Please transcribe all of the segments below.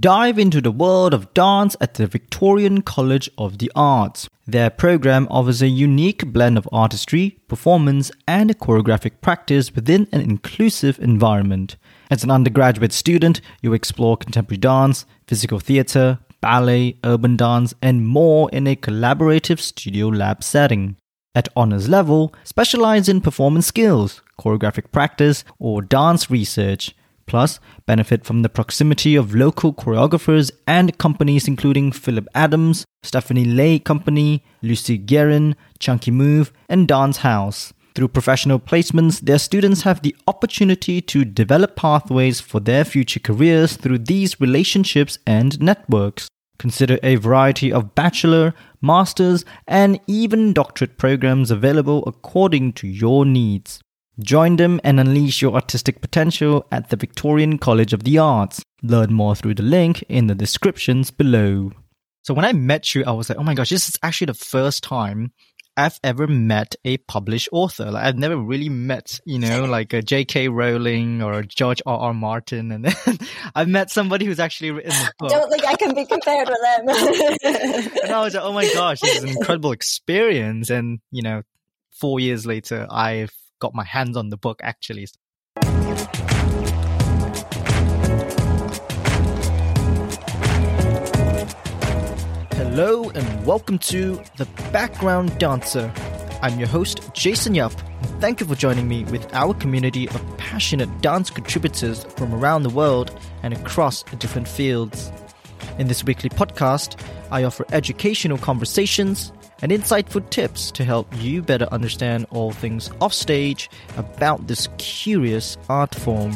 Dive into the world of dance at the Victorian College of the Arts. Their program offers a unique blend of artistry, performance, and choreographic practice within an inclusive environment. As an undergraduate student, you explore contemporary dance, physical theatre, ballet, urban dance, and more in a collaborative studio lab setting. At honors level, specialize in performance skills, choreographic practice, or dance research. Plus, benefit from the proximity of local choreographers and companies including Philip Adams, Stephanie Lake Company, Lucy Guerin, Chunky Move, and Dance House. Through professional placements, their students have the opportunity to develop pathways for their future careers through these relationships and networks. Consider a variety of bachelor, master's, and even doctorate programs available according to your needs. Join them and unleash your artistic potential at the Victorian College of the Arts. Learn more through the link in the descriptions below. So when I met you, I was like, oh my gosh, this is actually the first time I've ever met a published author. Like I've never really met, you know, like a J.K. Rowling or George R. R. Martin, and then I've met somebody who's actually written the book. I don't think I can be compared with them. and I was like, oh my gosh, this is an incredible experience. And you know, four years later, I've got my hands on the book actually. Hello and welcome to The Background Dancer. I'm your host, Jason Yap. Thank you for joining me with our community of passionate dance contributors from around the world and across different fields. In this weekly podcast, I offer educational conversations and insightful tips to help you better understand all things offstage about this curious art form.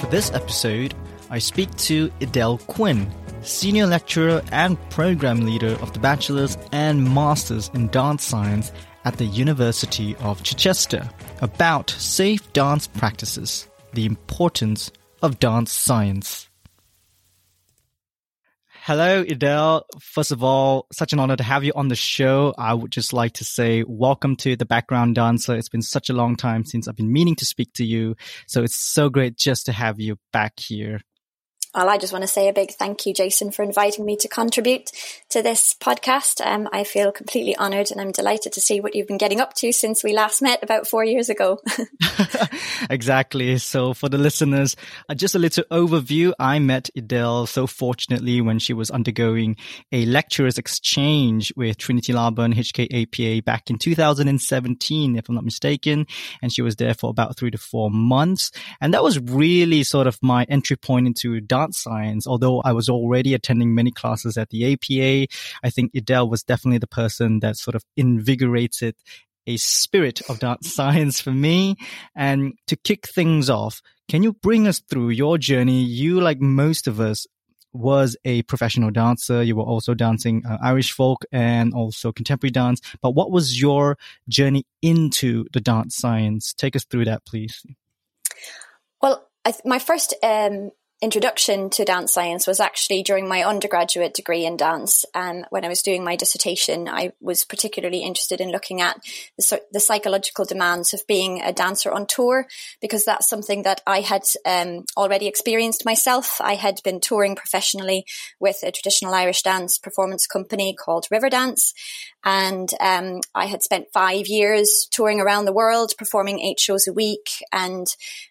For this episode, I speak to Edel Quin, Senior Lecturer and Program Leader of the Bachelor's and Master's in Dance Science at the University of Chichester, about safe dance practices, the importance of dance science. Hello, Edel. First of all, such an honor to have you on the show. I would just like to say welcome to the background dancer. It's been such a long time since I've been meaning to speak to you. So it's so great just to have you back here. Well, I just want to say a big thank you, Jason, for inviting me to contribute to this podcast. Um, I feel completely honoured and I'm delighted to see what you've been getting up to since we last met about four years ago. exactly. So, for the listeners, uh, just a little overview. I met Edel so fortunately when she was undergoing a lecturer's exchange with Trinity Laban HKAPA back in 2017, if I'm not mistaken. And she was there for about three to four months. And that was really sort of my entry point into dance science. Although I was already attending many classes at the APA, I think Edel was definitely the person that sort of invigorated a spirit of dance science for me. And to kick things off, can you bring us through your journey? You, like most of us, was a professional dancer. You were also dancing uh, Irish folk and also contemporary dance. But what was your journey into the dance science? Take us through that, please. Well, th- my first um, introduction to dance science was actually during my undergraduate degree in dance. Um, when I was doing my dissertation, I was particularly interested in looking at the, the, psychological demands of being a dancer on tour, because that's something that I had um, already experienced myself. I had been touring professionally with a traditional Irish dance performance company called Riverdance. And um, I had spent five years touring around the world, performing eight shows a week and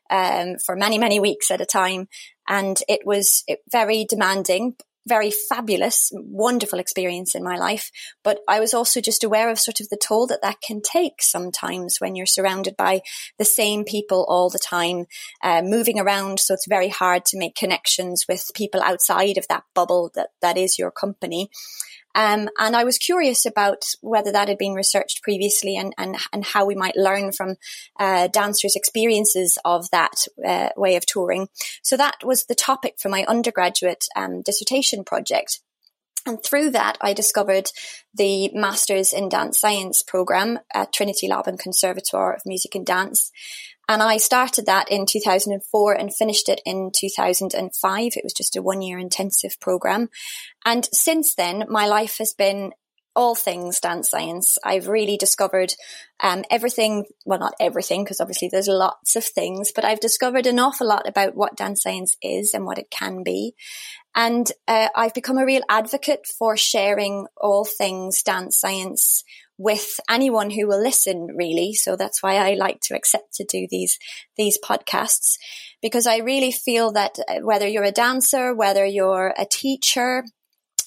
um, for many, many weeks at a time. And it was very demanding, very fabulous, wonderful experience in my life. But I was also just aware of sort of the toll that that can take sometimes when you're surrounded by the same people all the time, uh, moving around. So it's very hard to make connections with people outside of that bubble that, that is your company. Um, and I was curious about whether that had been researched previously and, and, and how we might learn from uh, dancers' experiences of that uh, way of touring. So that was the topic for my undergraduate um, dissertation project. And through that, I discovered the Masters in Dance Science program at Trinity Laban Conservatoire of Music and Dance. And I started that in 2004 and finished it in 2005. It was just a one year intensive program. And since then, my life has been all things dance science. I've really discovered um, everything. Well, not everything, because obviously there's lots of things, but I've discovered an awful lot about what dance science is and what it can be. And uh, I've become a real advocate for sharing all things dance science with anyone who will listen, really. So that's why I like to accept to do these, these podcasts because I really feel that uh, whether you're a dancer, whether you're a teacher,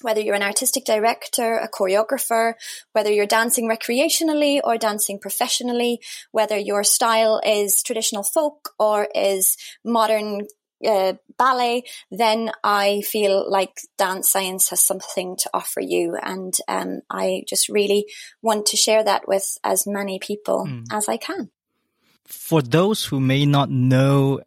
whether you're an artistic director, a choreographer, whether you're dancing recreationally or dancing professionally, whether your style is traditional folk or is modern uh, ballet, then I feel like dance science has something to offer you. And um, I just really want to share that with as many people mm. as I can. For those who may not know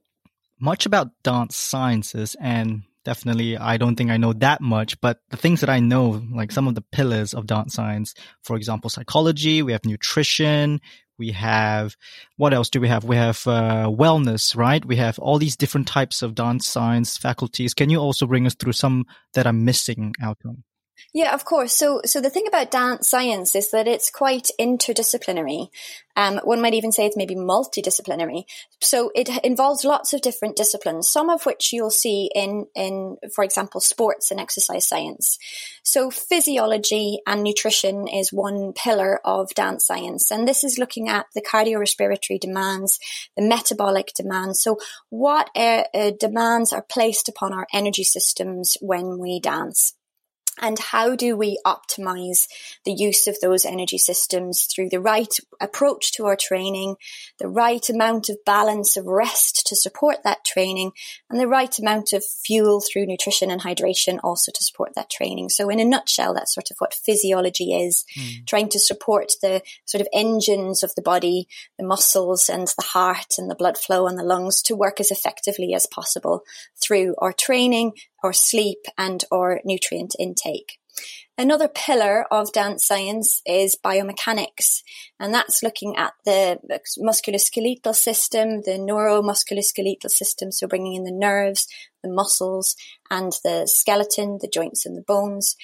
much about dance sciences and definitely i don't think i know that much but the things that i know like some of the pillars of dance science for example psychology we have nutrition we have what else do we have? We have uh, wellness right? We have all these different types of dance science faculties. Can you also bring us through some that i'm missing out on yeah, of course. So, so the thing about dance science is that it's quite interdisciplinary. Um, one might even say it's maybe multidisciplinary. So it involves lots of different disciplines, some of which you'll see in, in, for example, sports and exercise science. So physiology and nutrition is one pillar of dance science. And this is looking at the cardiorespiratory demands, the metabolic demands. So what uh, uh, demands are placed upon our energy systems when we dance? And how do we optimize the use of those energy systems through the right approach to our training, the right amount of balance of rest to support that training, and the right amount of fuel through nutrition and hydration also to support that training. So in a nutshell, that's sort of what physiology is, mm. trying to support the sort of engines of the body, the muscles and the heart and the blood flow and the lungs to work as effectively as possible through our training or sleep and or nutrient intake. Another pillar of dance science is biomechanics, and that's looking at the musculoskeletal system, the neuromusculoskeletal system, so bringing in the nerves, the muscles, and the skeleton, the joints and the bones,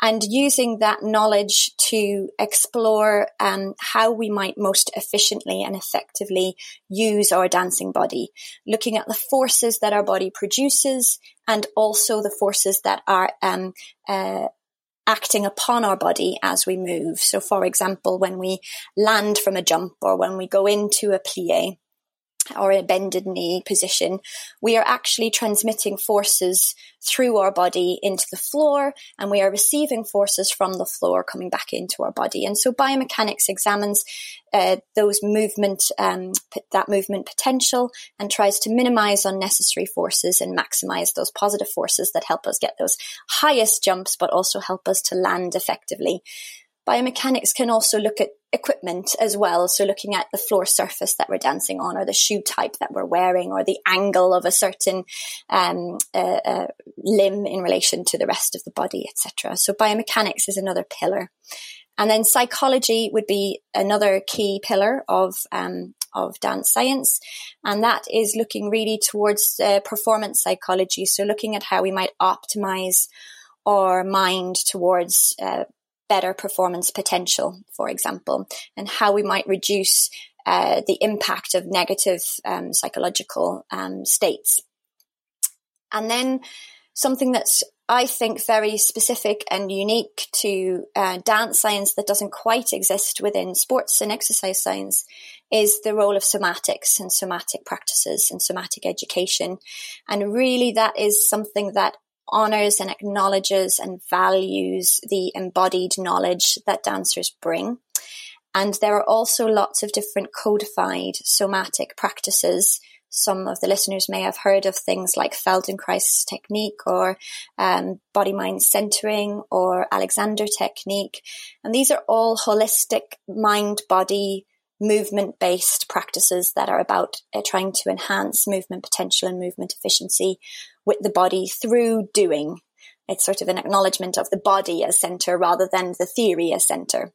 and using that knowledge to explore um, how we might most efficiently and effectively use our dancing body, looking at the forces that our body produces and also the forces that are um, uh, acting upon our body as we move. So, for example, when we land from a jump or when we go into a plie, or a bended knee position, we are actually transmitting forces through our body into the floor and we are receiving forces from the floor coming back into our body. And so biomechanics examines uh, those movement, um, that movement potential and tries to minimize unnecessary forces and maximize those positive forces that help us get those highest jumps, but also help us to land effectively. Biomechanics can also look at equipment as well. So looking at the floor surface that we're dancing on or the shoe type that we're wearing or the angle of a certain um, uh, uh, limb in relation to the rest of the body, etc. So biomechanics is another pillar. And then psychology would be another key pillar of um, of dance science, and that is looking really towards uh, performance psychology. So looking at how we might optimize our mind towards uh, better performance potential, for example, and how we might reduce uh, the impact of negative um, psychological um, states. And then something that's I think very specific and unique to uh, dance science that doesn't quite exist within sports and exercise science is the role of somatics and somatic practices and somatic education. And really that is something that honors and acknowledges and values the embodied knowledge that dancers bring. And there are also lots of different codified somatic practices. Some of the listeners may have heard of things like Feldenkrais technique or um, body mind centering or Alexander technique. And these are all holistic mind body movement based practices that are about uh, trying to enhance movement potential and movement efficiency with the body through doing. It's sort of an acknowledgement of the body as center rather than the theory as center.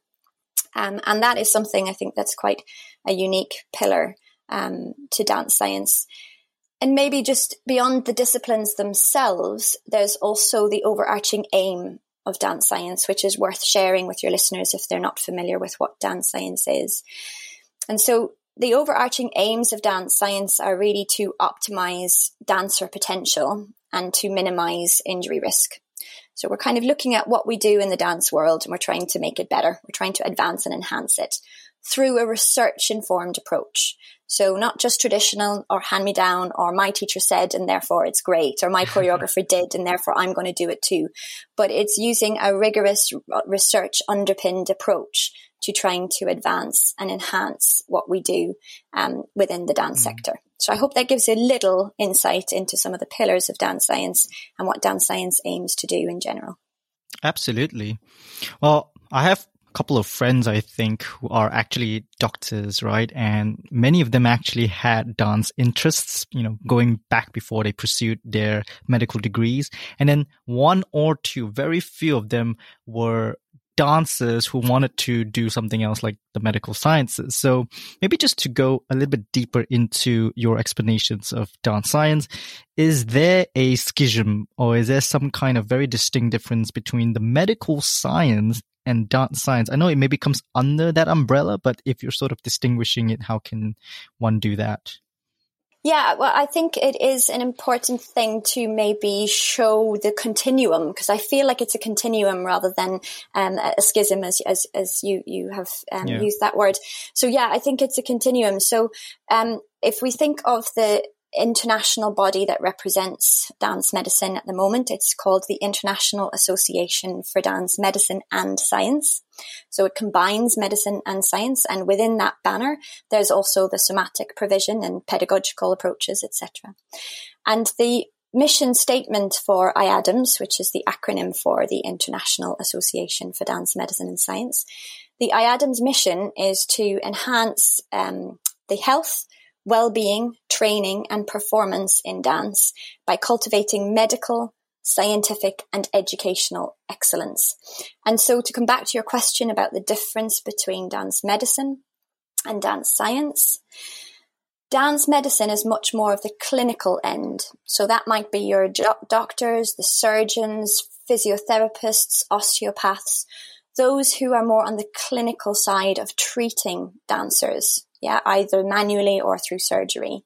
Um, and that is something I think that's quite a unique pillar um, to dance science. And maybe just beyond the disciplines themselves, there's also the overarching aim of dance science, which is worth sharing with your listeners if they're not familiar with what dance science is. And so the overarching aims of dance science are really to optimize dancer potential and to minimize injury risk. So we're kind of looking at what we do in the dance world and we're trying to make it better. We're trying to advance and enhance it through a research informed approach. So not just traditional or hand me down or my teacher said and therefore it's great or my choreographer did and therefore I'm going to do it too. But it's using a rigorous research underpinned approach to trying to advance and enhance what we do um, within the dance mm. sector. So I hope that gives a little insight into some of the pillars of dance science and what dance science aims to do in general. Absolutely. Well, I have couple of friends, I think, who are actually doctors, right? And many of them actually had dance interests, you know, going back before they pursued their medical degrees. And then one or two, very few of them were dancers who wanted to do something else like the medical sciences. So maybe just to go a little bit deeper into your explanations of dance science, is there a schism or is there some kind of very distinct difference between the medical science and dance science? I know it maybe comes under that umbrella, but if you're sort of distinguishing it, how can one do that? Yeah, well, I think it is an important thing to maybe show the continuum because I feel like it's a continuum rather than um, a schism, as as, as you you have um, yeah. used that word. So yeah, I think it's a continuum. So um, if we think of the international body that represents dance medicine at the moment. It's called the International Association for Dance Medicine and Science. So it combines medicine and science, and within that banner, there's also the somatic provision and pedagogical approaches, etc. And the mission statement for IADMS, which is the acronym for the International Association for Dance Medicine and Science, the IADMS mission is to enhance um, the health, well-being, training and performance in dance by cultivating medical, scientific and educational excellence. And so to come back to your question about the difference between dance medicine and dance science, dance medicine is much more of the clinical end. So that might be your do- doctors, the surgeons, physiotherapists, osteopaths, those who are more on the clinical side of treating dancers yeah, either manually or through surgery.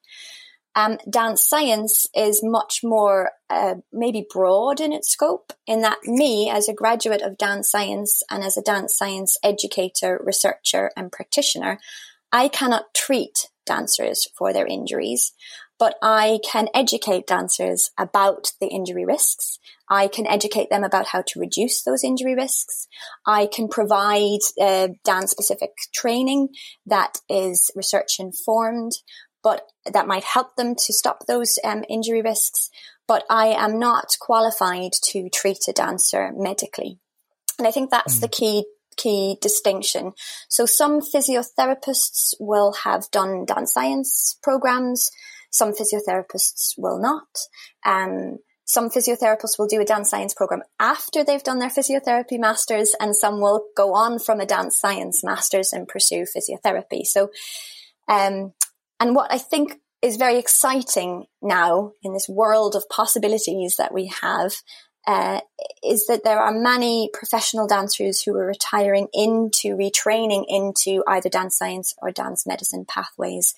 Um, dance science is much more uh, maybe broad in its scope, in that me, as a graduate of dance science and as a dance science educator, researcher, and practitioner, I cannot treat dancers for their injuries, but I can educate dancers about the injury risks. I can educate them about how to reduce those injury risks. I can provide uh, dance specific training that is research informed, but that might help them to stop those um, injury risks. But I am not qualified to treat a dancer medically. And I think that's mm. the key key distinction. So some physiotherapists will have done dance science programs. Some physiotherapists will not. Um, some physiotherapists will do a dance science program after they've done their physiotherapy masters, and some will go on from a dance science masters and pursue physiotherapy. So, um, and what I think is very exciting now in this world of possibilities that we have uh, is that there are many professional dancers who are retiring into retraining into either dance science or dance medicine pathways.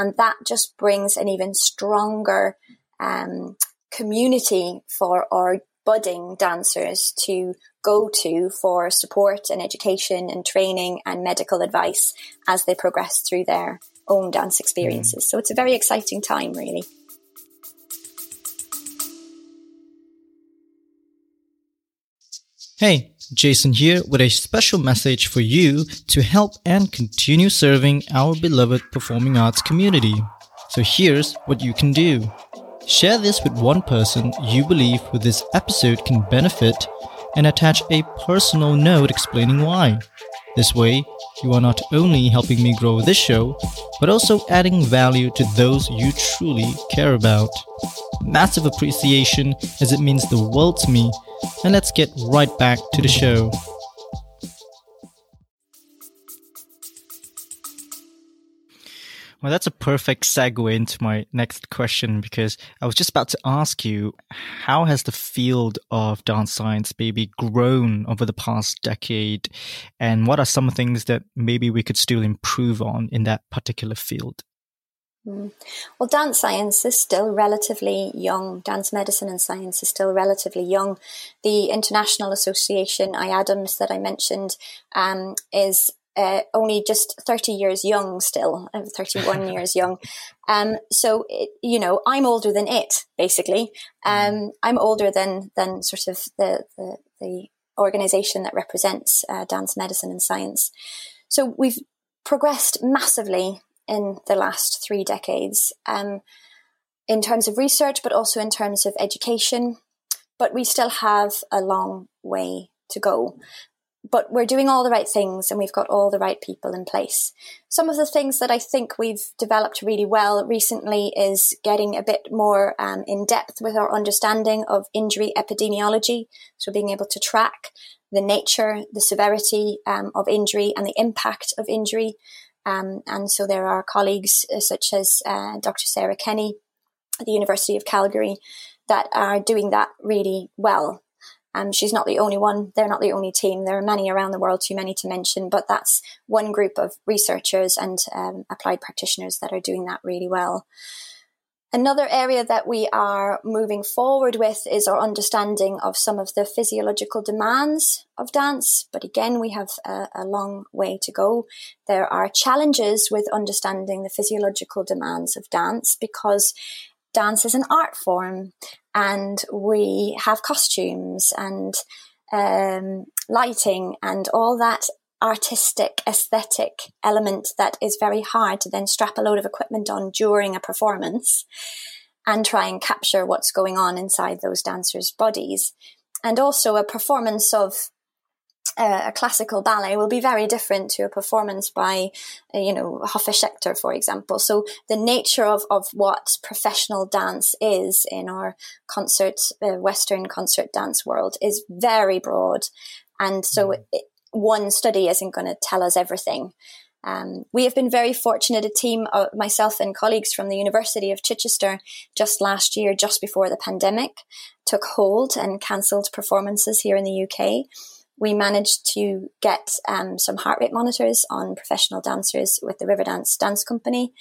And that just brings an even stronger um, community for our budding dancers to go to for support and education and training and medical advice as they progress through their own dance experiences. Mm. So it's a very exciting time, really. Hey, Jason here with a special message for you to help and continue serving our beloved performing arts community. So here's what you can do. Share this with one person you believe with this episode can benefit and attach a personal note explaining why. This way, you are not only helping me grow this show, but also adding value to those you truly care about. Massive appreciation as it means the world to me. And let's get right back to the show. Well, that's a perfect segue into my next question because I was just about to ask you how has the field of dance science maybe grown over the past decade? And what are some things that maybe we could still improve on in that particular field? Mm. Well, dance science is still relatively young. Dance medicine and science is still relatively young. The International Association, IADMS, that I mentioned, um, is uh, only just 30 years young still, uh, 31 years young. Um, so, it, you know, I'm older than it, basically. Um, mm. I'm older than, than sort of the, the, the organization that represents uh, dance medicine and science. So we've progressed massively in the last three decades um, in terms of research, but also in terms of education. But we still have a long way to go. But we're doing all the right things and we've got all the right people in place. Some of the things that I think we've developed really well recently is getting a bit more um, in depth with our understanding of injury epidemiology. So being able to track the nature, the severity um, of injury and the impact of injury um, and so there are colleagues uh, such as uh, Dr. Sarah Kenny at the University of Calgary that are doing that really well. Um, she's not the only one. They're not the only team. There are many around the world, too many to mention, but that's one group of researchers and um, applied practitioners that are doing that really well. Another area that we are moving forward with is our understanding of some of the physiological demands of dance. But again, we have a, a, long way to go. There are challenges with understanding the physiological demands of dance because dance is an art form and we have costumes and um, lighting and all that artistic aesthetic element that is very hard to then strap a load of equipment on during a performance and try and capture what's going on inside those dancers' bodies. And also a performance of uh, a classical ballet will be very different to a performance by, uh, you know, Hofesh for example. So the nature of, of what professional dance is in our concert, uh, Western concert dance world is very broad. And so mm. it, one study isn't going to tell us everything. Um, we have been very fortunate, a team, of myself and colleagues from the University of Chichester, just last year, just before the pandemic took hold and cancelled performances here in the UK. We managed to get um, some heart rate monitors on professional dancers with the Riverdance Dance Company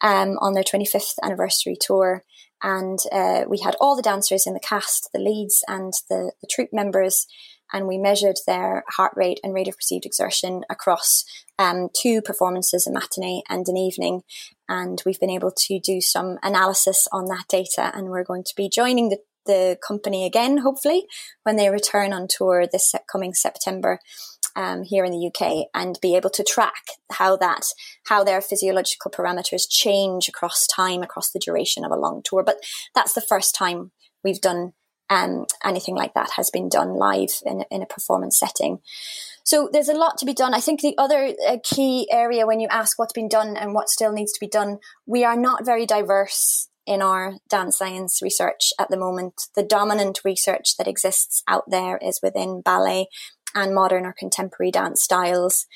um, on their 25th anniversary tour. And uh, we had all the dancers in the cast, the leads, and the, the troupe members and we measured their heart rate and rate of perceived exertion across um, two performances, a matinee and an evening. And we've been able to do some analysis on that data, and we're going to be joining the the company again, hopefully, when they return on tour this coming September. Um, here in the UK and be able to track how that how their physiological parameters change across time across the duration of a long tour. But that's the first time we've done um, anything like that has been done live in, in a performance setting. So there's a lot to be done. I think the other uh, key area when you ask what's been done and what still needs to be done, we are not very diverse in our dance science research at the moment. The dominant research that exists out there is within ballet and modern or contemporary dance styles.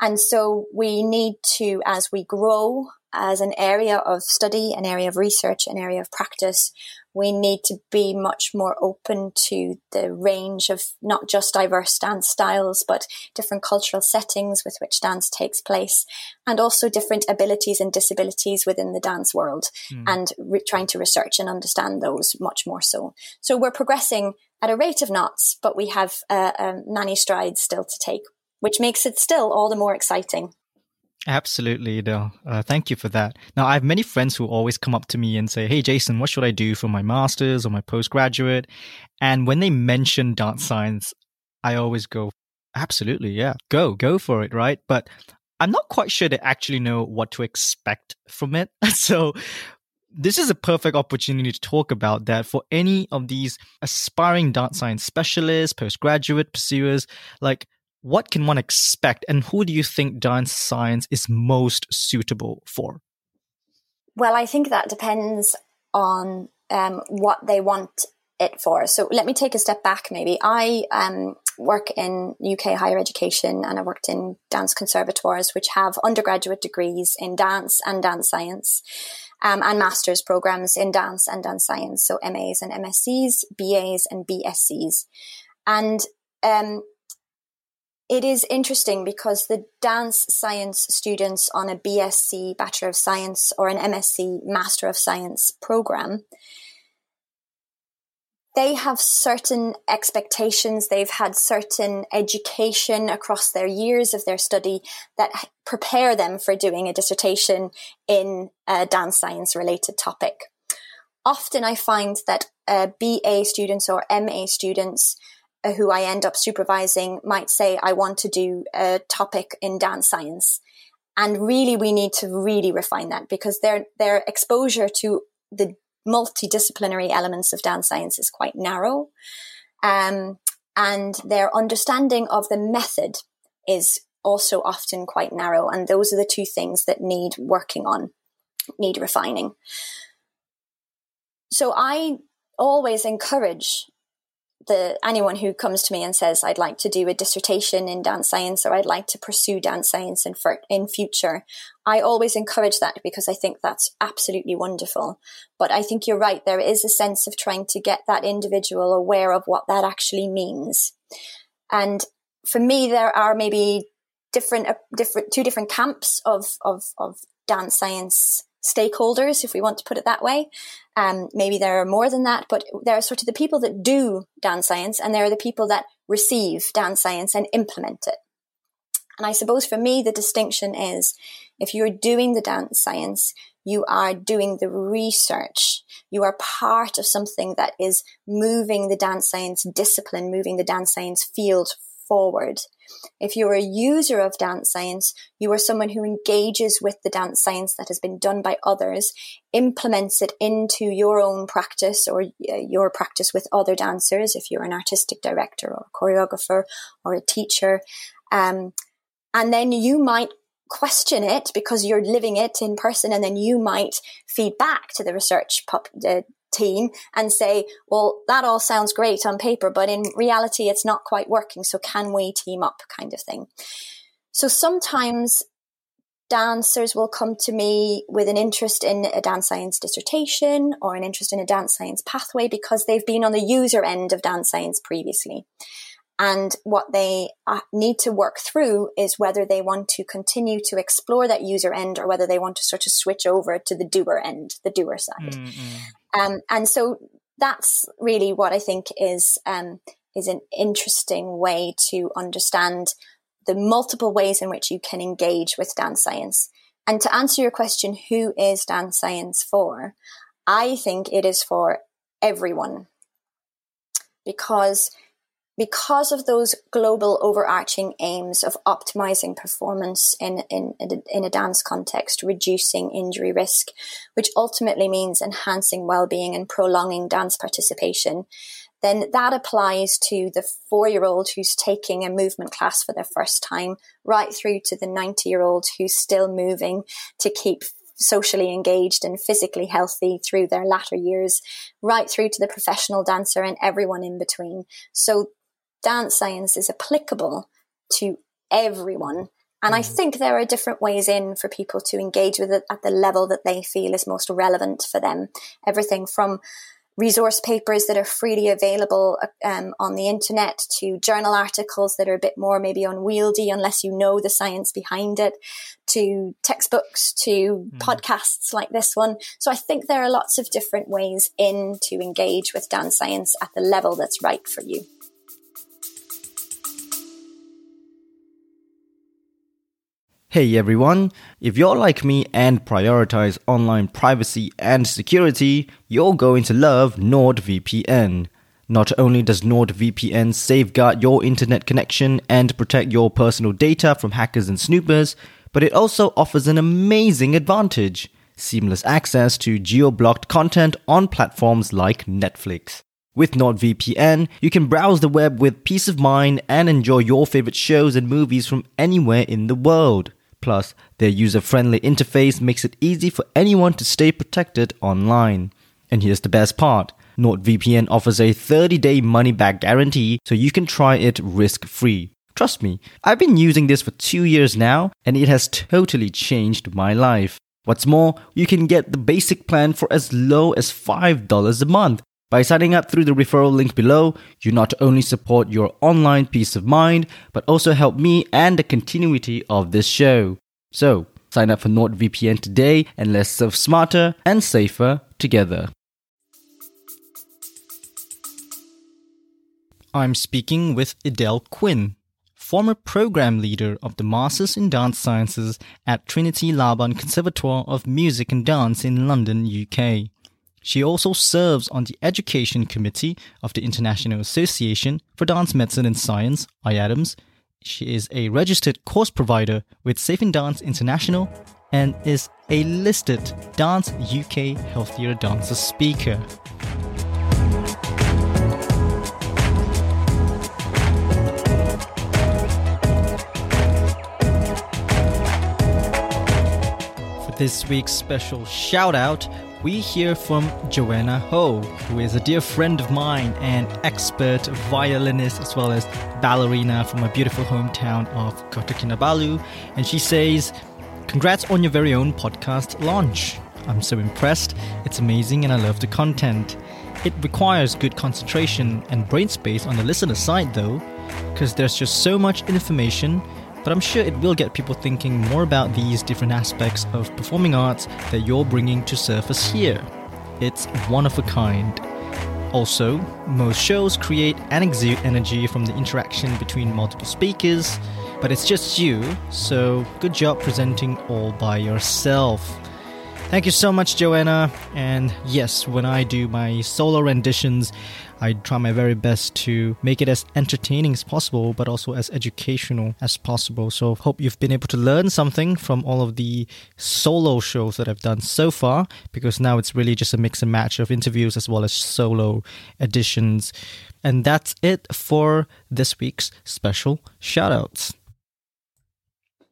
And so we need to, as we grow as an area of study, an area of research, an area of practice, we need to be much more open to the range of not just diverse dance styles, but different cultural settings with which dance takes place, and also different abilities and disabilities within the dance world, mm. and re- trying to research and understand those much more so. So we're progressing at a rate of knots, but we have uh, um, many strides still to take, which makes it still all the more exciting. Absolutely, no. Uh, thank you for that. Now, I have many friends who always come up to me and say, Hey, Jason, what should I do for my master's or my postgraduate? And when they mention dance science, I always go, Absolutely, yeah, go, go for it, right? But I'm not quite sure they actually know what to expect from it. so, this is a perfect opportunity to talk about that for any of these aspiring dance science specialists, postgraduate pursuers. Like, what can one expect and who do you think dance science is most suitable for? Well, I think that depends on um, what they want it for. So let me take a step back maybe. I um, work in UK higher education and I worked in dance conservatoires, which have undergraduate degrees in dance and dance science. Um, and master's programs in dance and dance science. So MAs and MSCs, BAs and BSCs. And um, it is interesting because the dance science students on a BSc Bachelor of Science or an MSc Master of Science program they have certain expectations. They've had certain education across their years of their study that prepare them for doing a dissertation in a dance science related topic. Often I find that uh, BA students or MA students who I end up supervising might say, I want to do a topic in dance science. And really, we need to really refine that because their, their exposure to the multidisciplinary elements of dance science is quite narrow. Um, and their understanding of the method is also often quite narrow. And those are the two things that need working on, need refining. So I always encourage the anyone who comes to me and says I'd like to do a dissertation in dance science or I'd like to pursue dance science in for, in future, I always encourage that because I think that's absolutely wonderful. But I think you're right. There is a sense of trying to get that individual aware of what that actually means. And for me, there are maybe different, uh, different, two different camps of, of, of dance science stakeholders, if we want to put it that way. Um, maybe there are more than that, but there are sort of the people that do dance science and there are the people that receive dance science and implement it. And I suppose for me, the distinction is if you're doing the dance science, you are doing the research. You are part of something that is moving the dance science discipline, moving the dance science field forward. If you're a user of dance science, you are someone who engages with the dance science that has been done by others, implements it into your own practice or uh, your practice with other dancers, if you're an artistic director or a choreographer or a teacher. Um, and then you might question it because you're living it in person and then you might feed back to the research pop, team and say, well, that all sounds great on paper, but in reality, it's not quite working. So can we team up kind of thing? So sometimes dancers will come to me with an interest in a dance science dissertation or an interest in a dance science pathway because they've been on the user end of dance science previously. And what they uh, need to work through is whether they want to continue to explore that user end or whether they want to sort of switch over to the doer end, the doer side. Mm-hmm. Um, and so that's really what I think is um, is an interesting way to understand the multiple ways in which you can engage with dance science. And to answer your question, who is dance science for? I think it is for everyone because because of those global overarching aims of optimizing performance in, in, in a dance context, reducing injury risk, which ultimately means enhancing well-being and prolonging dance participation, then that applies to the four year old who's taking a movement class for the first time, right through to the 90 year old who's still moving to keep socially engaged and physically healthy through their latter years, right through to the professional dancer and everyone in between. So dance science is applicable to everyone. And I mm. think there are different ways in for people to engage with it at the level that they feel is most relevant for them. Everything from resource papers that are freely available um, on the internet to journal articles that are a bit more maybe unwieldy unless you know the science behind it to textbooks to mm. podcasts like this one. So I think there are lots of different ways in to engage with dance science at the level that's right for you. Hey everyone, if you're like me and prioritize online privacy and security, you're going to love NordVPN. Not only does NordVPN safeguard your internet connection and protect your personal data from hackers and snoopers, but it also offers an amazing advantage seamless access to geo blocked content on platforms like Netflix. With NordVPN, you can browse the web with peace of mind and enjoy your favorite shows and movies from anywhere in the world. Plus, their user friendly interface makes it easy for anyone to stay protected online. And here's the best part NordVPN offers a 30 day money back guarantee so you can try it risk free. Trust me, I've been using this for two years now and it has totally changed my life. What's more, you can get the basic plan for as low as $5 a month. By signing up through the referral link below, you not only support your online peace of mind, but also help me and the continuity of this show. So, sign up for NordVPN today and let's serve smarter and safer together. I'm speaking with Edel Quin, former program leader of the Masters in Dance Sciences at Trinity Laban Conservatoire of Music and Dance in London, UK. She also serves on the Education Committee of the International Association for Dance Medicine and Science, IADMS. She is a registered course provider with Safe in Dance International and is a listed Dance UK Healthier Dancer speaker. For this week's special shout out, we hear from Joanna Ho, who is a dear friend of mine and expert violinist as well as ballerina from my beautiful hometown of Kota Kinabalu. And she says, Congrats on your very own podcast launch. I'm so impressed. It's amazing and I love the content. It requires good concentration and brain space on the listener side though, because there's just so much information but I'm sure it will get people thinking more about these different aspects of performing arts that you're bringing to surface here. It's one of a kind. Also, most shows create and exude energy from the interaction between multiple speakers, but it's just you, so good job presenting all by yourself. Thank you so much, Joanna. And yes, when I do my solo renditions, I try my very best to make it as entertaining as possible, but also as educational as possible. So hope you've been able to learn something from all of the solo shows that I've done so far, because now it's really just a mix and match of interviews as well as solo editions. And that's it for this week's special shoutouts.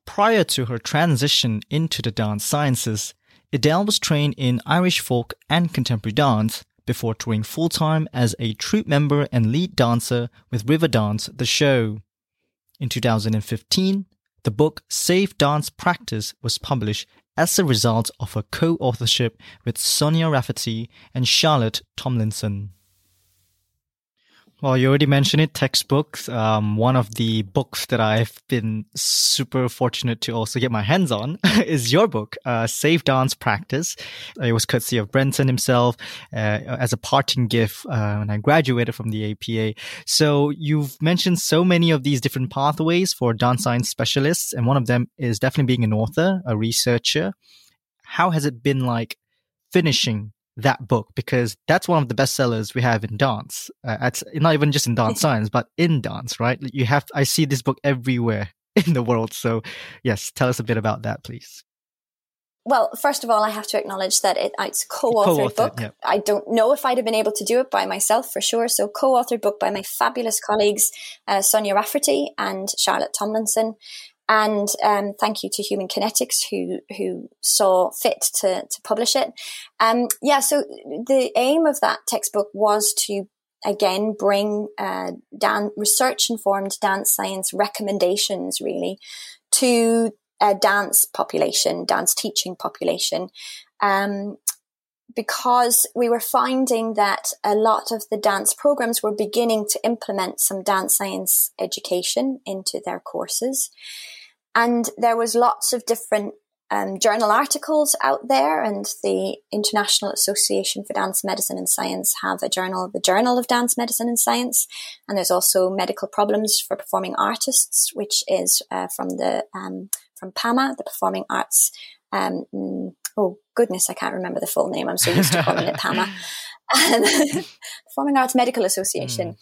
Prior to her transition into the dance sciences, Edel was trained in Irish folk and contemporary dance before touring full time as a troupe member and lead dancer with Riverdance The Show. In 2015, the book Safe Dance Practice was published as a result of her co authorship with Sonia Rafferty and Charlotte Tomlinson. Well, you already mentioned it, textbooks. Um, one of the books that I've been super fortunate to also get my hands on is your book, uh, Safe Dance Practice. It was courtesy of Brenton himself uh, as a parting gift uh, when I graduated from the APA. So you've mentioned so many of these different pathways for dance science specialists, and one of them is definitely being an author, a researcher. How has it been like finishing that book because that's one of the best sellers we have in dance. Uh, it's not even just in dance science, but in dance, right? You have, I see this book everywhere in the world. So yes, tell us a bit about that, please. Well, first of all, I have to acknowledge that it, it's a co-authored, co-authored book. Yeah. I don't know if I'd have been able to do it by myself for sure. So co-authored book by my fabulous colleagues, uh, Sonia Rafferty and Charlotte Tomlinson. And um, thank you to Human Kinetics who who saw fit to to publish it. Um, yeah, so the aim of that textbook was to again bring uh, dan- research informed dance science recommendations really to a dance population, dance teaching population. Um, because we were finding that a lot of the dance programs were beginning to implement some dance science education into their courses. And there was lots of different um, journal articles out there, and the International Association for Dance Medicine and Science have a journal, the Journal of Dance Medicine and Science, and there's also Medical Problems for Performing Artists, which is uh, from the um, from PAMA, the Performing Arts. Um, mm, oh goodness, I can't remember the full name. I'm so used to calling it PAMA. Performing Arts Medical Association. Mm.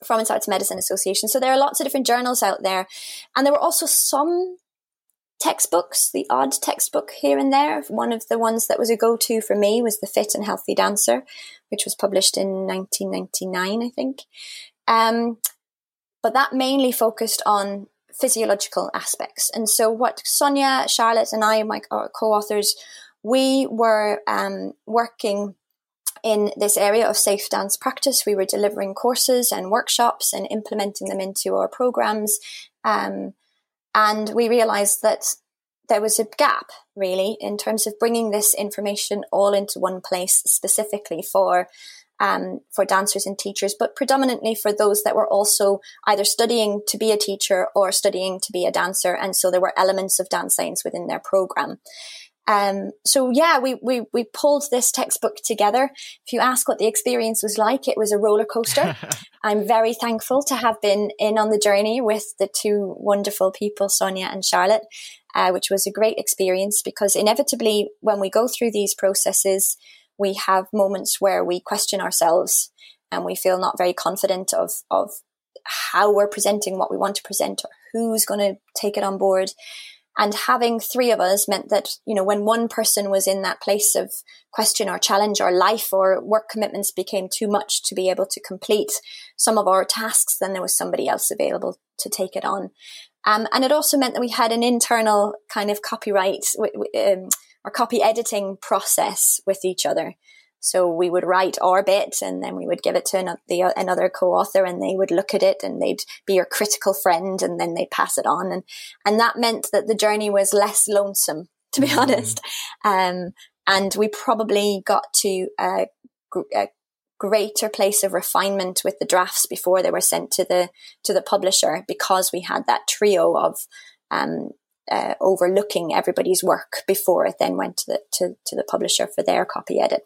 Performance Arts Medicine Association. So there are lots of different journals out there. And there were also some textbooks, the odd textbook here and there. One of the ones that was a go to for me was The Fit and Healthy Dancer, which was published in 1999, I think. Um, but that mainly focused on physiological aspects. And so, what Sonia, Charlotte, and I, my co authors, we were um, working in this area of safe dance practice. We were delivering courses and workshops and implementing them into our programs. Um, and we realized that there was a gap really in terms of bringing this information all into one place specifically for um, for dancers and teachers, but predominantly for those that were also either studying to be a teacher or studying to be a dancer. And so there were elements of dance science within their program. Um, so yeah, we, we, we pulled this textbook together. If you ask what the experience was like, it was a roller coaster. I'm very thankful to have been in on the journey with the two wonderful people, Sonia and Charlotte, uh, which was a great experience because inevitably when we go through these processes, we have moments where we question ourselves and we feel not very confident of, of how we're presenting what we want to present or who's going to take it on board. And having three of us meant that, you know, when one person was in that place of question or challenge or life or work commitments became too much to be able to complete some of our tasks, then there was somebody else available to take it on. Um, and it also meant that we had an internal kind of copyright um, or copy editing process with each other. So we would write our bit and then we would give it to another co-author and they would look at it and they'd be your critical friend and then they'd pass it on. And, and that meant that the journey was less lonesome, to be mm. honest. Um, and we probably got to a, a, greater place of refinement with the drafts before they were sent to the, to the publisher because we had that trio of, um, uh, overlooking everybody's work before it then went to the, to, to the publisher for their copy edit.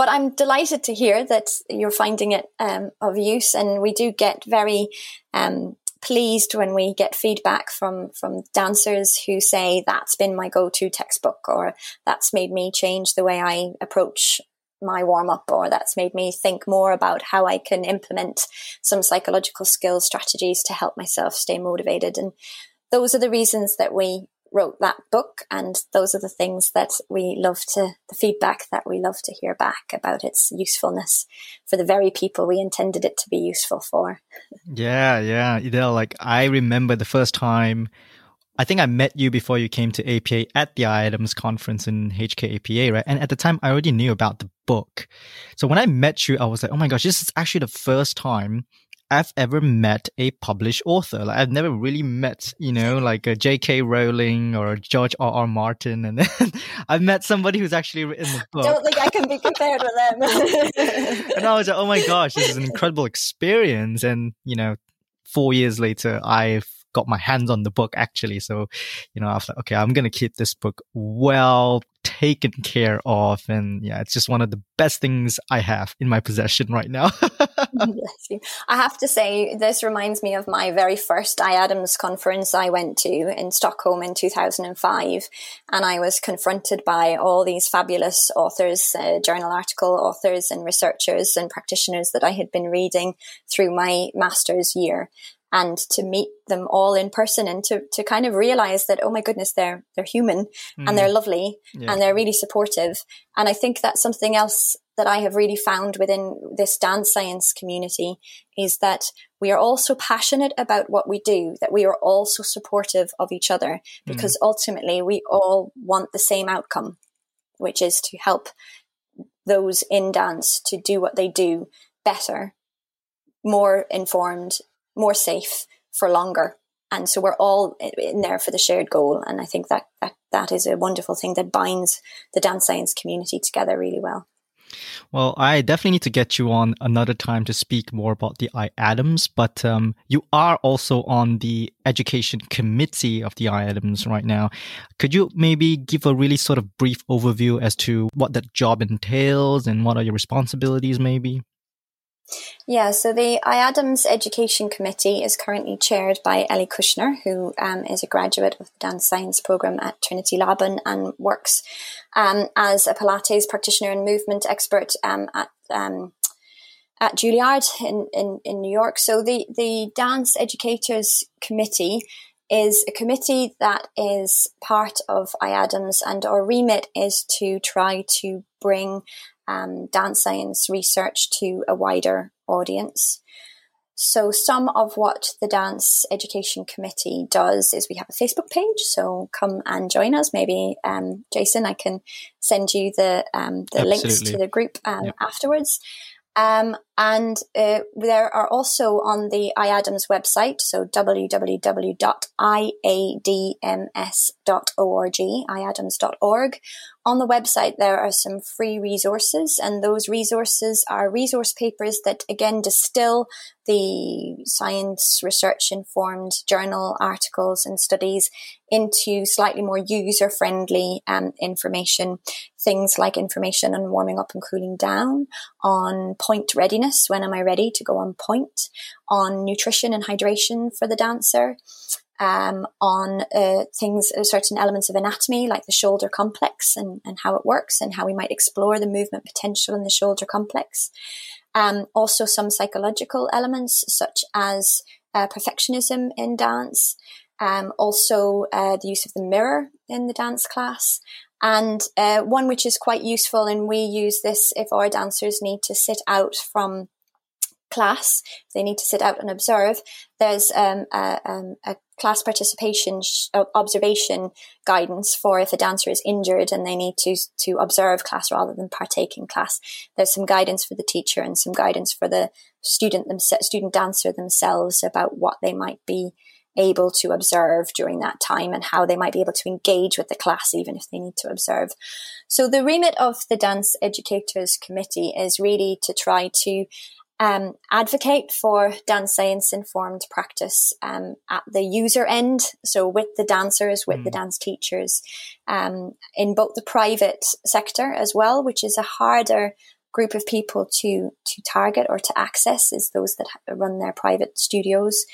But I'm delighted to hear that you're finding it um, of use, and we do get very um, pleased when we get feedback from from dancers who say that's been my go-to textbook, or that's made me change the way I approach my warm up, or that's made me think more about how I can implement some psychological skills strategies to help myself stay motivated. And those are the reasons that we wrote that book and those are the things that we love to the feedback that we love to hear back about its usefulness for the very people we intended it to be useful for yeah yeah know like i remember the first time I think I met you before you came to APA at the IADMS conference in HKAPA, right? And at the time, I already knew about the book. So when I met you, I was like, oh my gosh, this is actually the first time I've ever met a published author. Like I've never really met, you know, like a J.K. Rowling or George R. R. Martin, and then I've met somebody who's actually written the book. Don't think I can be compared with them. and I was like, oh my gosh, this is an incredible experience. And you know, four years later, I've got my hands on the book actually. So, you know, I was like, okay, I'm going to keep this book well taken care of. And yeah, it's just one of the best things I have in my possession right now. I have to say, this reminds me of my very first IADMS conference I went to in Stockholm in 2005. And I was confronted by all these fabulous authors, uh, journal article authors and researchers and practitioners that I had been reading through my master's year and to meet them all in person and to, to kind of realize that, oh my goodness, they're, they're human mm. and they're mm. lovely yeah. and they're really supportive. And I think that's something else that I have really found within this dance science community is that we are all so passionate about what we do, that we are all so supportive of each other mm. because mm. ultimately we all want the same outcome, which is to help those in dance to do what they do better, more informed, more safe for longer. And so we're all in there for the shared goal. And I think that, that, that is a wonderful thing that binds the dance science community together really well. Well, I definitely need to get you on another time to speak more about the IADMS, but um, you are also on the education committee of the IADMS right now. Could you maybe give a really sort of brief overview as to what that job entails and what are your responsibilities, maybe? Yeah, so the IADMS Education Committee is currently chaired by Ellie Kushner, who um, is a graduate of the dance science program at Trinity Laban and works um, as a Pilates practitioner and movement expert um, at um, at Juilliard in, in, in New York. So the, the Dance Educators Committee is a committee that is part of IADMS and our remit is to try to bring um, dance science research to a wider audience. So some of what the Dance Education Committee does is we have a Facebook page. So come and join us. Maybe um, Jason, I can send you the um, the Absolutely. links to the group um, yep. afterwards. Um, and uh, there are also on the IADMS website, so www.iadms.org, iadms.org. On the website, there are some free resources, and those resources are resource papers that again distill the science research informed journal articles and studies into slightly more user friendly um, information. Things like information on warming up and cooling down, on pointe readiness, when am I ready to go on pointe, on nutrition and hydration for the dancer, um, on uh, things, uh, certain elements of anatomy, like the shoulder complex and, and how it works and how we might explore the movement potential in the shoulder complex. Um, also, some psychological elements, such as uh, perfectionism in dance, um, also uh, the use of the mirror in the dance class. And uh, one which is quite useful, and we use this if our dancers need to sit out from class, they need to sit out and observe. There's um, a, um, a, class participation sh- uh, observation guidance for if a dancer is injured and they need to to observe class rather than partake in class. There's some guidance for the teacher and some guidance for the student student dancer themselves about what they might be able to observe during that time and how they might be able to engage with the class even if they need to observe. So the remit of the Dance Educators Committee is really to try to um, advocate for dance science informed practice um, at the user end. So with the dancers, with mm. the dance teachers, um, in both the private sector as well, which is a harder group of people to to target or to access is those that run their private studios.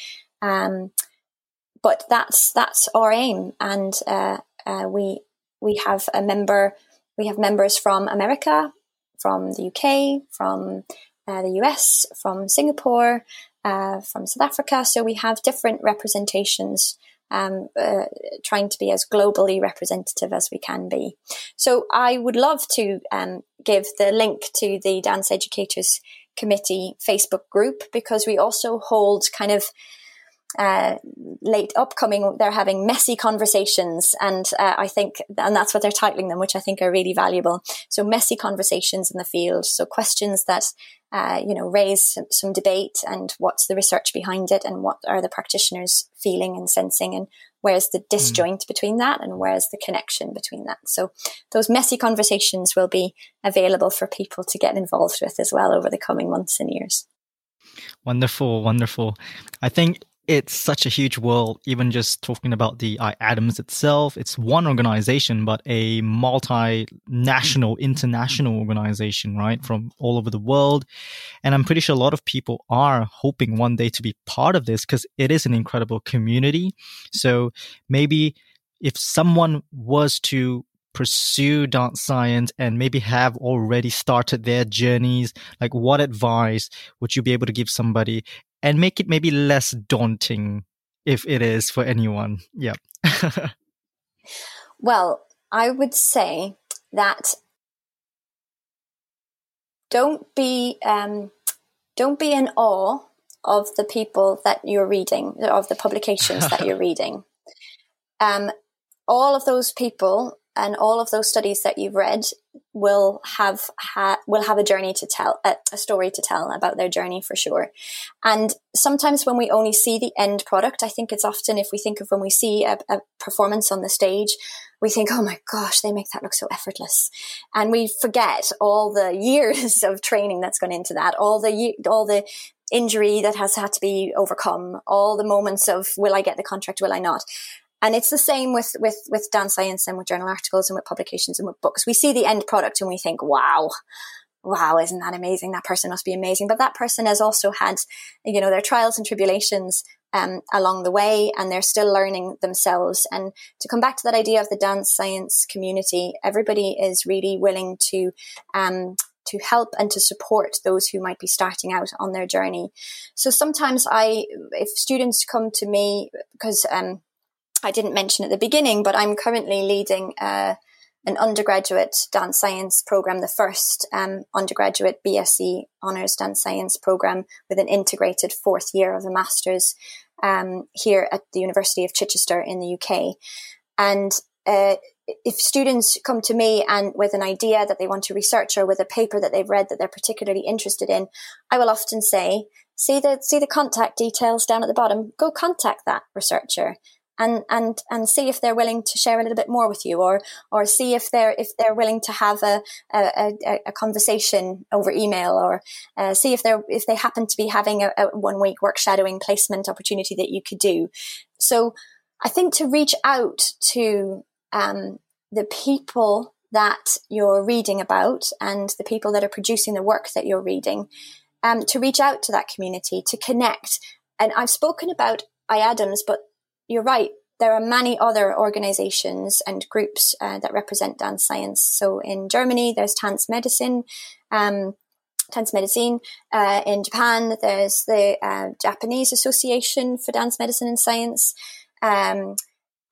But that's that's our aim, and uh, uh, we we have a member. We have members from America, from the UK, from uh, the US, from Singapore, uh, from South Africa. So we have different representations, um, uh, trying to be as globally representative as we can be. So I would love to um, give the link to the Dance Educators Committee Facebook group because we also hold kind of uh, late upcoming, they're having messy conversations. And uh, I think, and that's what they're titling them, which I think are really valuable. So messy conversations in the field. So questions that, uh, you know, raise some, some, debate and what's the research behind it and what are the practitioners feeling and sensing and where's the disjoint mm. between that and where's the connection between that. So those messy conversations will be available for people to get involved with as well over the coming months and years. Wonderful, wonderful. I think it's such a huge world, even just talking about the uh, IADMS itself. It's one organization, but a multinational, international organization, right? From all over the world. And I'm pretty sure a lot of people are hoping one day to be part of this because it is an incredible community. So maybe if someone was to pursue dance science and maybe have already started their journeys like what advice would you be able to give somebody and make it maybe less daunting if it is for anyone. Yeah. well, I would say that don't be um, don't be in awe of the people that you're reading, of the publications that you're reading. Um, all of those people and all of those studies that you've read will have ha- will have a journey to tell a, a, story to tell about their journey for sure. And sometimes when we only see the end product i think it's often if we think of when we see a, a performance on the stage we think oh my gosh they make that look so effortless. And we forget all the years of training that's gone into that all the all the injury that has had to be overcome all the moments of will i get the contract? Will i not and it's the same with, with, with dance science and with journal articles and with publications and with books. We see the end product and we think, wow, wow, isn't that amazing? That person must be amazing. But that person has also had, you know, their trials and tribulations um, along the way, and they're still learning themselves. And to come back to that idea of the dance science community, everybody is really willing to um, to help and to support those who might be starting out on their journey. So sometimes I, if students come to me because um, I didn't mention at the beginning, but I'm currently leading a an undergraduate dance science program, the first um, undergraduate BSc honours dance science program with an integrated fourth year of a master's um, here at the University of Chichester in the UK. And uh, if students come to me and with an idea that they want to research or with a paper that they've read that they're particularly interested in, I will often say, see the see the contact details down at the bottom. Go contact that researcher and and and see if they're willing to share a little bit more with you, or or see if they're if they're willing to have a a, a conversation over email, or uh, see if they're if they happen to be having a, a one week work shadowing placement opportunity that you could do. So I think to reach out to um, the people that you're reading about and the people that are producing the work that you're reading, um, to reach out to that community, to connect. And I've spoken about IADMS, but you're right. There are many other organizations and groups uh, that represent dance science. So in Germany, there's Tanzmedizin. Um, Tanzmedizin. Uh, in Japan, there's the uh, Japanese Association for Dance Medicine and Science. Um,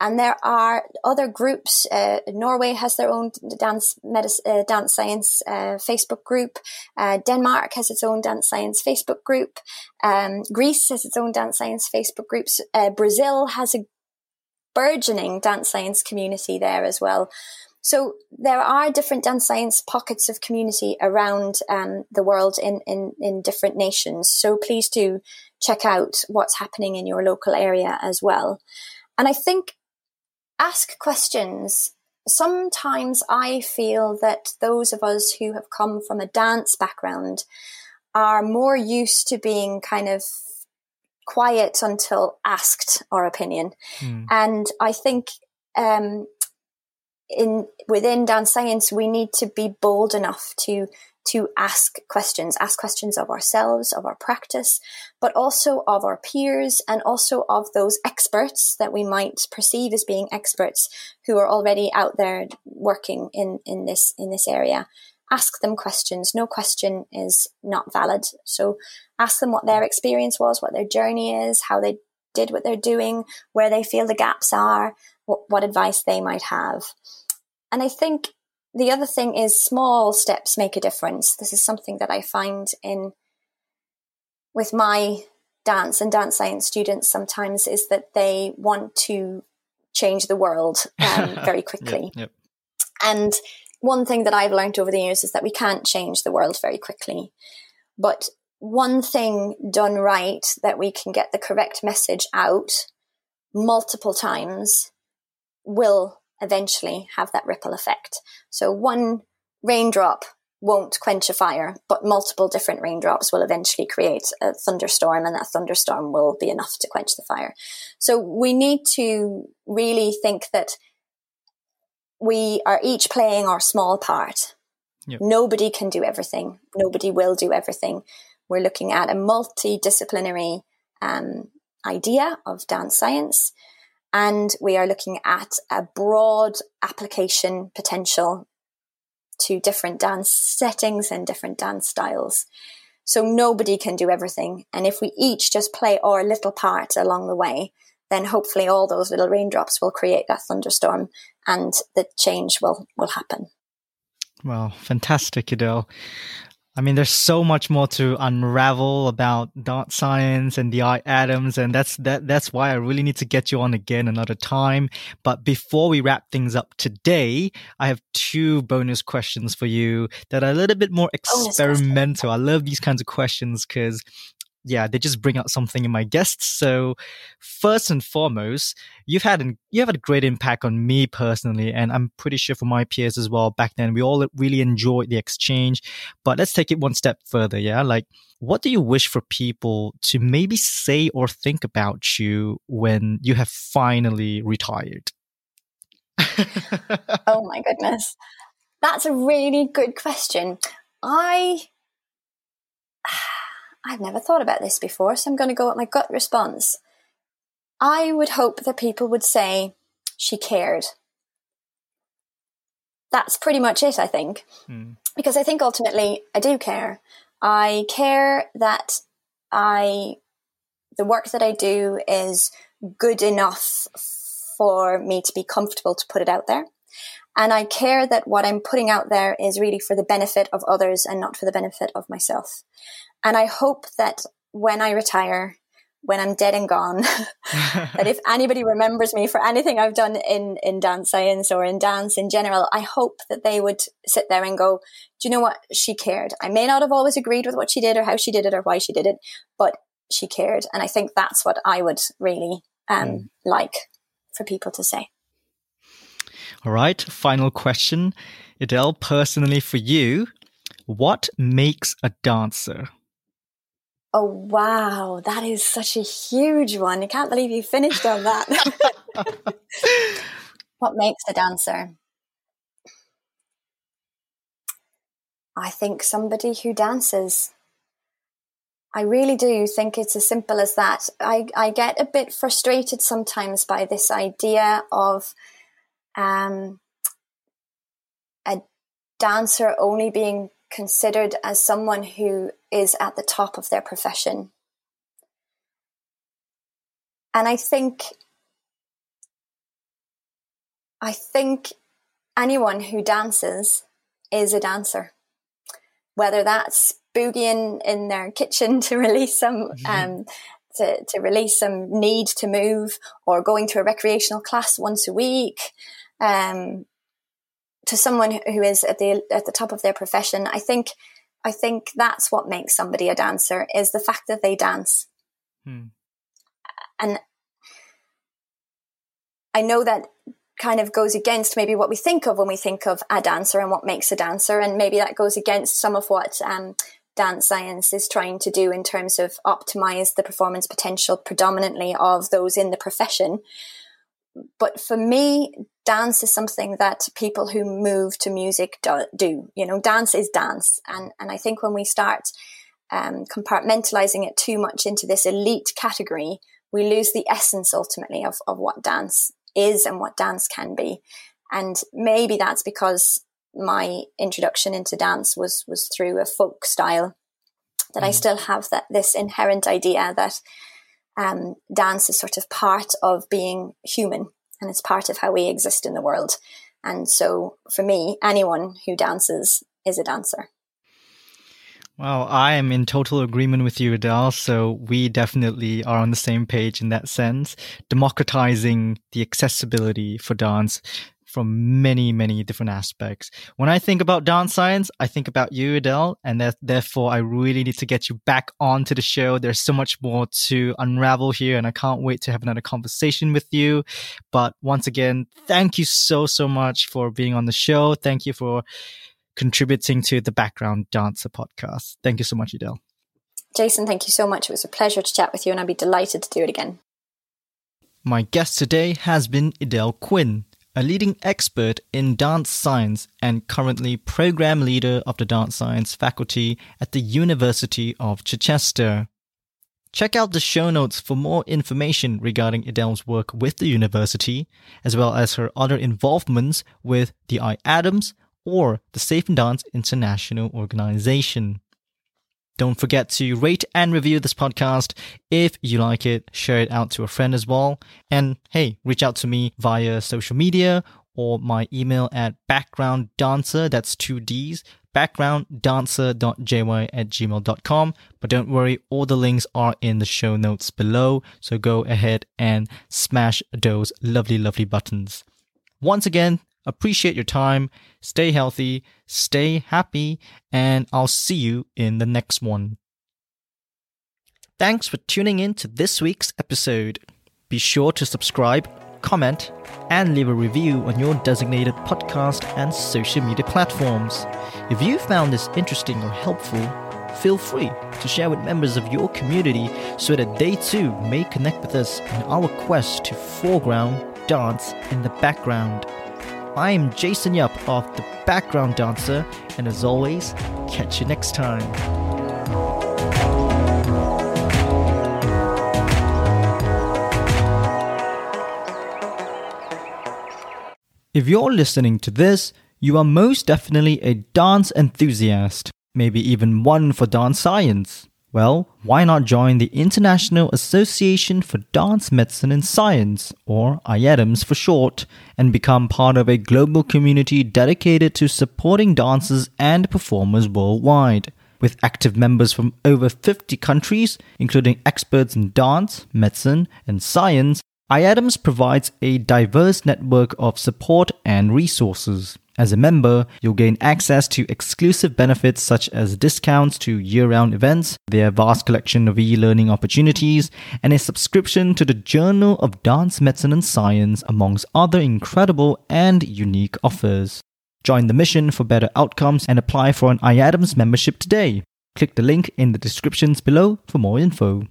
and there are other groups. Uh, Norway has their own dance medicine, uh, dance science uh, Facebook group. Uh, Denmark has its own dance science Facebook group. Um, Greece has its own dance science Facebook groups. Uh, Brazil has a burgeoning dance science community there as well. So there are different dance science pockets of community around um, the world in, in, in different nations. So please do check out what's happening in your local area as well. And I think ask questions. Sometimes I feel that those of us who have come from a dance background are more used to being kind of quiet until asked our opinion. Mm. And I think um, in within dance science, we need to be bold enough to to ask questions, ask questions of ourselves, of our practice, but also of our peers and also of those experts that we might perceive as being experts who are already out there working in, in this, in this area. Ask them questions. No question is not valid. So ask them what their experience was, what their journey is, how they did what they're doing, where they feel the gaps are, what, what advice they might have. And I think the other thing is small steps make a difference. This is something that I find in with my dance and dance science students sometimes is that they want to change the world um, very quickly. yep, yep. And one thing that I've learned over the years is that we can't change the world very quickly. But one thing done right that we can get the correct message out multiple times will eventually have that ripple effect. So one raindrop won't quench a fire, but multiple different raindrops will eventually create a thunderstorm, and that thunderstorm will be enough to quench the fire. So we need to really think that we are each playing our small part. Yep. Nobody can do everything. Nobody will do everything. We're looking at a multidisciplinary um, idea of dance science and we are looking at a broad application potential to different dance settings and different dance styles. So nobody can do everything. And if we each just play our little part along the way, then hopefully all those little raindrops will create that thunderstorm and the change will, will happen. Well, fantastic, Edel. I mean, there's so much more to unravel about dance science and the IADMS, and that's that. That's why I really need to get you on again another time. But before we wrap things up today, I have two bonus questions for you that are a little bit more experimental. I love these kinds of questions because yeah, they just bring out something in my guests. So first and foremost, you've had an, you have had a great impact on me personally, and I'm pretty sure for my peers as well. Back then, we all really enjoyed the exchange. But let's take it one step further. Yeah, like what do you wish for people to maybe say or think about you when you have finally retired? oh my goodness, that's a really good question. I I've never thought about this before, so I'm going to go with my gut response. I would hope that people would say she cared. That's pretty much it, I think. Mm. Because I think ultimately I do care. I care that I, the work that I do is good enough for me to be comfortable to put it out there. And I care that what I'm putting out there is really for the benefit of others and not for the benefit of myself. And I hope that when I retire, when I'm dead and gone, that if anybody remembers me for anything I've done in, in dance science or in dance in general, I hope that they would sit there and go, do you know what? She cared. I may not have always agreed with what she did or how she did it or why she did it, but she cared. And I think that's what I would really um, mm. like for people to say. All right. Final question. Edel, personally for you, what makes a dancer? Oh, wow. That is such a huge one. I can't believe you finished on that. what makes a dancer? I think somebody who dances. I really do think it's as simple as that. I, I get a bit frustrated sometimes by this idea of um, a dancer only being considered as someone who is at the top of their profession. And I think, I think anyone who dances is a dancer, whether that's boogieing in their kitchen to release some, mm-hmm. um, to, to release some need to move or going to a recreational class once a week, um, to someone who is at the at the top of their profession, I think I think that's what makes somebody a dancer is the fact that they dance. Hmm. And I know that kind of goes against maybe what we think of when we think of a dancer and what makes a dancer, and maybe that goes against some of what um, dance science is trying to do in terms of optimize the performance potential predominantly of those in the profession. But for me, dance is something that people who move to music do, do. You know, dance is dance. And, and I think when we start um, compartmentalizing it too much into this elite category, we lose the essence ultimately of, of what dance is and what dance can be. And maybe that's because my introduction into dance was, was through a folk style that mm. I still have that this inherent idea that um, dance is sort of part of being human and it's part of how we exist in the world. And so for me, anyone who dances is a dancer. Well, I am in total agreement with you, Edel. So we definitely are on the same page in that sense. Democratizing the accessibility for dance from many, many different aspects. When I think about dance science, I think about you, Edel, and that, therefore I really need to get you back onto the show. There's so much more to unravel here, and I can't wait to have another conversation with you. But once again, thank you so, so much for being on the show. Thank you for contributing to the Background Dancer podcast. Thank you so much, Edel. Jason, thank you so much. It was a pleasure to chat with you, and I'd be delighted to do it again. My guest today has been Edel Quin a leading expert in dance science and currently program leader of the dance science faculty at the University of Chichester. Check out the show notes for more information regarding Edel's work with the university, as well as her other involvements with the IADMS or the Safe in Dance International Organization. Don't forget to rate and review this podcast. If you like it, share it out to a friend as well. And hey, reach out to me via social media or my email at backgrounddancer, that's two D's, backgrounddancer.jy at gmail.com. But don't worry, all the links are in the show notes below. So go ahead and smash those lovely, lovely buttons. Once again, Appreciate your time. Stay healthy, stay happy, and I'll see you in the next one. Thanks for tuning in to this week's episode. Be sure to subscribe, comment, and leave a review on your designated podcast and social media platforms. If you found this interesting or helpful, feel free to share with members of your community so that they too may connect with us in our quest to foreground dance in the background. I am Jason Yap of The Background Dancer, and as always, catch you next time. If you're listening to this, you are most definitely a dance enthusiast, maybe even one for dance science. Well, why not join the International Association for Dance Medicine and Science, or IADMS for short, and become part of a global community dedicated to supporting dancers and performers worldwide? With active members from over 50 countries, including experts in dance, medicine, and science, IADMS provides a diverse network of support and resources. As a member, you'll gain access to exclusive benefits such as discounts to year round events, their vast collection of e learning opportunities, and a subscription to the Journal of Dance Medicine and Science, amongst other incredible and unique offers. Join the mission for better outcomes and apply for an IADMS membership today. Click the link in the descriptions below for more info.